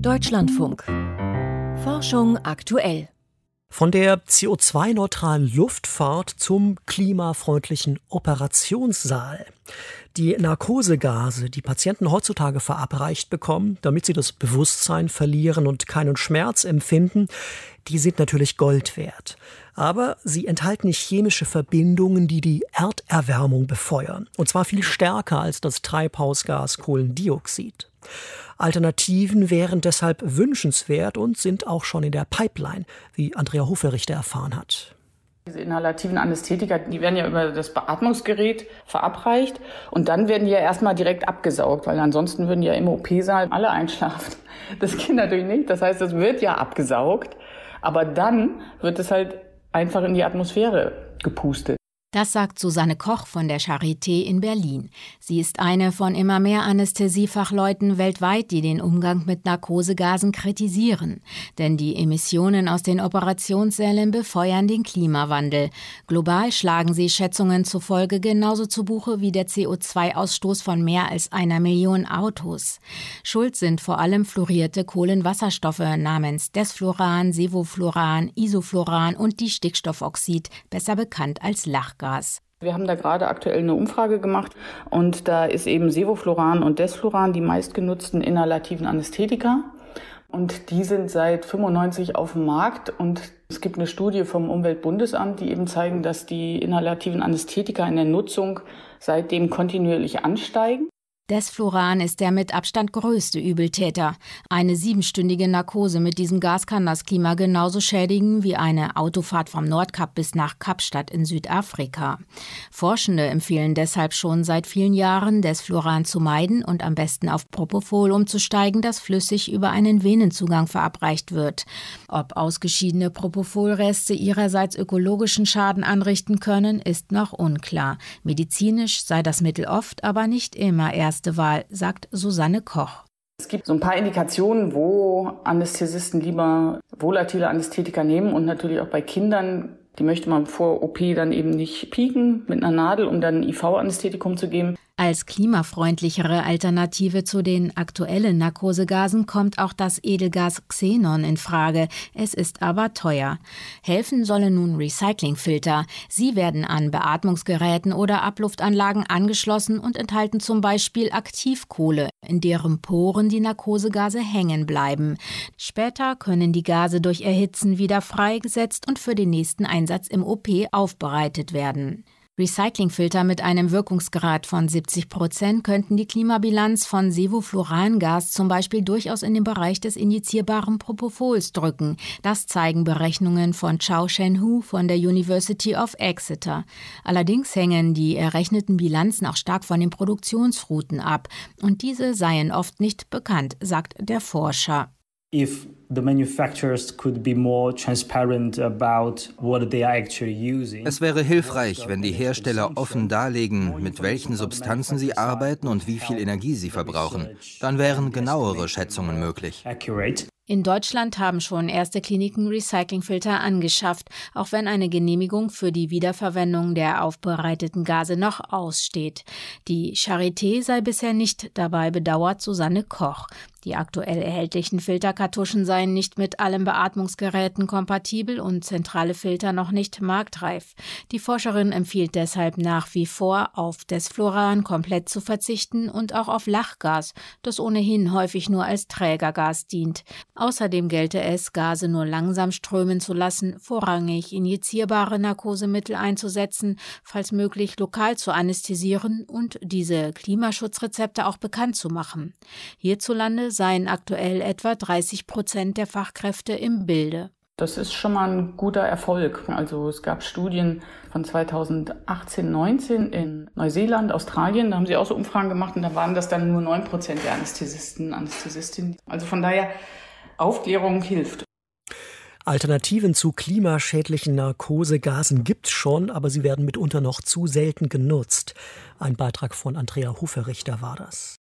Deutschlandfunk. Forschung aktuell. Von der CO2-neutralen Luftfahrt zum klimafreundlichen Operationssaal. Die Narkosegase, die Patienten heutzutage verabreicht bekommen, damit sie das Bewusstsein verlieren und keinen Schmerz empfinden, die sind natürlich Gold wert. Aber sie enthalten chemische Verbindungen, die die Erderwärmung befeuern. Und zwar viel stärker als das Treibhausgas Kohlendioxid. Alternativen wären deshalb wünschenswert und sind auch schon in der Pipeline, wie Andrea Hoferichter erfahren hat. Diese inhalativen Anästhetika, die werden ja über das Beatmungsgerät verabreicht und dann werden die ja erstmal direkt abgesaugt, weil ansonsten würden ja im OP-Saal alle einschlafen. Das geht natürlich nicht. Das heißt, es wird ja abgesaugt, aber dann wird es halt einfach in die Atmosphäre gepustet. Das sagt Susanne Koch von der Charité in Berlin. Sie ist eine von immer mehr Anästhesiefachleuten weltweit, die den Umgang mit Narkosegasen kritisieren. Denn die Emissionen aus den Operationssälen befeuern den Klimawandel. Global schlagen sie Schätzungen zufolge genauso zu Buche wie der CO2-Ausstoß von mehr als einer Million Autos. Schuld sind vor allem fluorierte Kohlenwasserstoffe namens Desfluran, Sevofluran, Isofluran und die Stickstoffoxid, besser bekannt als Lachgas. Lachgas. Wir haben da gerade aktuell eine Umfrage gemacht und da ist eben Sevofluran und Desfluran die meistgenutzten inhalativen Anästhetika. Und die sind seit 95 auf dem Markt und es gibt eine Studie vom Umweltbundesamt, die eben zeigen, dass die inhalativen Anästhetika in der Nutzung seitdem kontinuierlich ansteigen. Desfluran ist der mit Abstand größte Übeltäter. Eine siebenstündige Narkose mit diesem Gas kann das Klima genauso schädigen wie eine Autofahrt vom Nordkap bis nach Kapstadt in Südafrika. Forschende empfehlen deshalb schon seit vielen Jahren, Desfluran zu meiden und am besten auf Propofol umzusteigen, das flüssig über einen Venenzugang verabreicht wird. Ob ausgeschiedene Propofolreste ihrerseits ökologischen Schaden anrichten können, ist noch unklar. Medizinisch sei das Mittel oft, aber nicht immer erst erste Wahl, sagt Susanne Koch. Es gibt so ein paar Indikationen, wo Anästhesisten lieber volatile Anästhetika nehmen und natürlich auch bei Kindern die möchte man vor OP dann eben nicht pieken mit einer Nadel, um dann IV-Anästhetikum zu geben. Als klimafreundlichere Alternative zu den aktuellen Narkosegasen kommt auch das Edelgas Xenon in Frage. Es ist aber teuer. Helfen sollen nun Recyclingfilter. Sie werden an Beatmungsgeräten oder Abluftanlagen angeschlossen und enthalten zum Beispiel Aktivkohle, in deren Poren die Narkosegase hängen bleiben. Später können die Gase durch Erhitzen wieder freigesetzt und für den nächsten Einsatz im OP aufbereitet werden. Recyclingfilter mit einem Wirkungsgrad von 70 Prozent könnten die Klimabilanz von Sevoflurangas zum Beispiel durchaus in den Bereich des injizierbaren Propofols drücken. Das zeigen Berechnungen von Chao Shen-Hu von der University of Exeter. Allerdings hängen die errechneten Bilanzen auch stark von den Produktionsrouten ab und diese seien oft nicht bekannt, sagt der Forscher. If es wäre hilfreich, wenn die Hersteller offen darlegen, mit welchen Substanzen sie arbeiten und wie viel Energie sie verbrauchen. Dann wären genauere Schätzungen möglich. In Deutschland haben schon erste Kliniken Recyclingfilter angeschafft, auch wenn eine Genehmigung für die Wiederverwendung der aufbereiteten Gase noch aussteht. Die Charité sei bisher nicht dabei, bedauert Susanne Koch. Die aktuell erhältlichen Filterkartuschen seien nicht mit allen Beatmungsgeräten kompatibel und zentrale Filter noch nicht marktreif. Die Forscherin empfiehlt deshalb nach wie vor, auf Desfluran komplett zu verzichten und auch auf Lachgas, das ohnehin häufig nur als Trägergas dient. Außerdem gelte es, Gase nur langsam strömen zu lassen, vorrangig injizierbare Narkosemittel einzusetzen, falls möglich lokal zu anästhesieren und diese Klimaschutzrezepte auch bekannt zu machen. Hierzulande seien aktuell etwa 30 Prozent der Fachkräfte im Bilde. Das ist schon mal ein guter Erfolg. Also es gab Studien von 2018, 19 in Neuseeland, Australien, da haben sie auch so Umfragen gemacht und da waren das dann nur 9 Prozent der Anästhesisten, Anästhesistinnen. Also von daher Aufklärung hilft. Alternativen zu klimaschädlichen Narkosegasen gibt's schon, aber sie werden mitunter noch zu selten genutzt. Ein Beitrag von Andrea Huferichter war das.